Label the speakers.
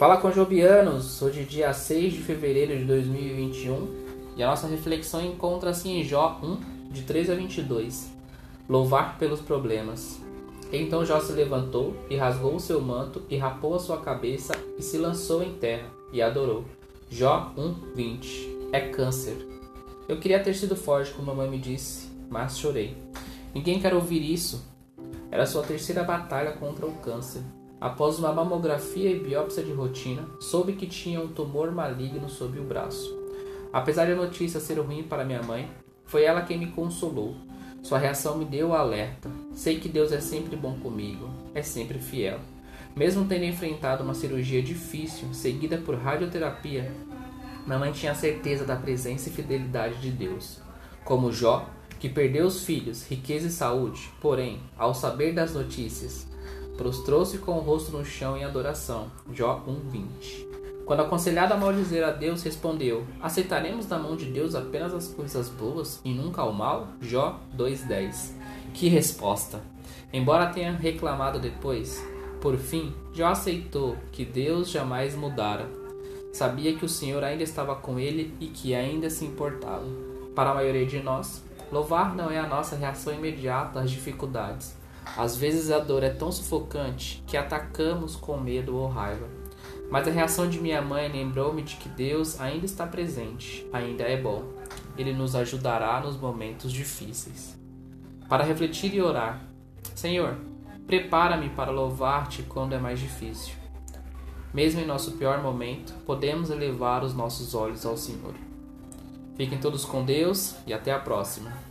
Speaker 1: Fala com Jobianos, hoje dia 6 de fevereiro de 2021 e a nossa reflexão encontra-se em Jó 1, de 3 a 22. Louvar pelos problemas. Então Jó se levantou e rasgou o seu manto e rapou a sua cabeça e se lançou em terra e adorou. Jó 1, 20. É câncer. Eu queria ter sido forte, como a mãe me disse, mas chorei. Ninguém quer ouvir isso. Era sua terceira batalha contra o câncer. Após uma mamografia e biópsia de rotina, soube que tinha um tumor maligno sob o braço. Apesar de a notícia ser ruim para minha mãe, foi ela quem me consolou. Sua reação me deu alerta. Sei que Deus é sempre bom comigo, é sempre fiel. Mesmo tendo enfrentado uma cirurgia difícil, seguida por radioterapia, minha mãe tinha certeza da presença e fidelidade de Deus. Como Jó, que perdeu os filhos, riqueza e saúde, porém, ao saber das notícias, prostrou-se com o rosto no chão em adoração. Jó 1:20. Quando aconselhado a maldizer a Deus, respondeu: Aceitaremos da mão de Deus apenas as coisas boas e nunca o mal? Jó 2:10. Que resposta! Embora tenha reclamado depois, por fim, Jó aceitou que Deus jamais mudara. Sabia que o Senhor ainda estava com ele e que ainda se importava. Para a maioria de nós, louvar não é a nossa reação imediata às dificuldades às vezes a dor é tão sufocante que atacamos com medo ou raiva. Mas a reação de minha mãe lembrou-me de que Deus ainda está presente, ainda é bom. Ele nos ajudará nos momentos difíceis. Para refletir e orar, Senhor, prepara-me para louvar-te quando é mais difícil. Mesmo em nosso pior momento, podemos elevar os nossos olhos ao Senhor. Fiquem todos com Deus e até a próxima.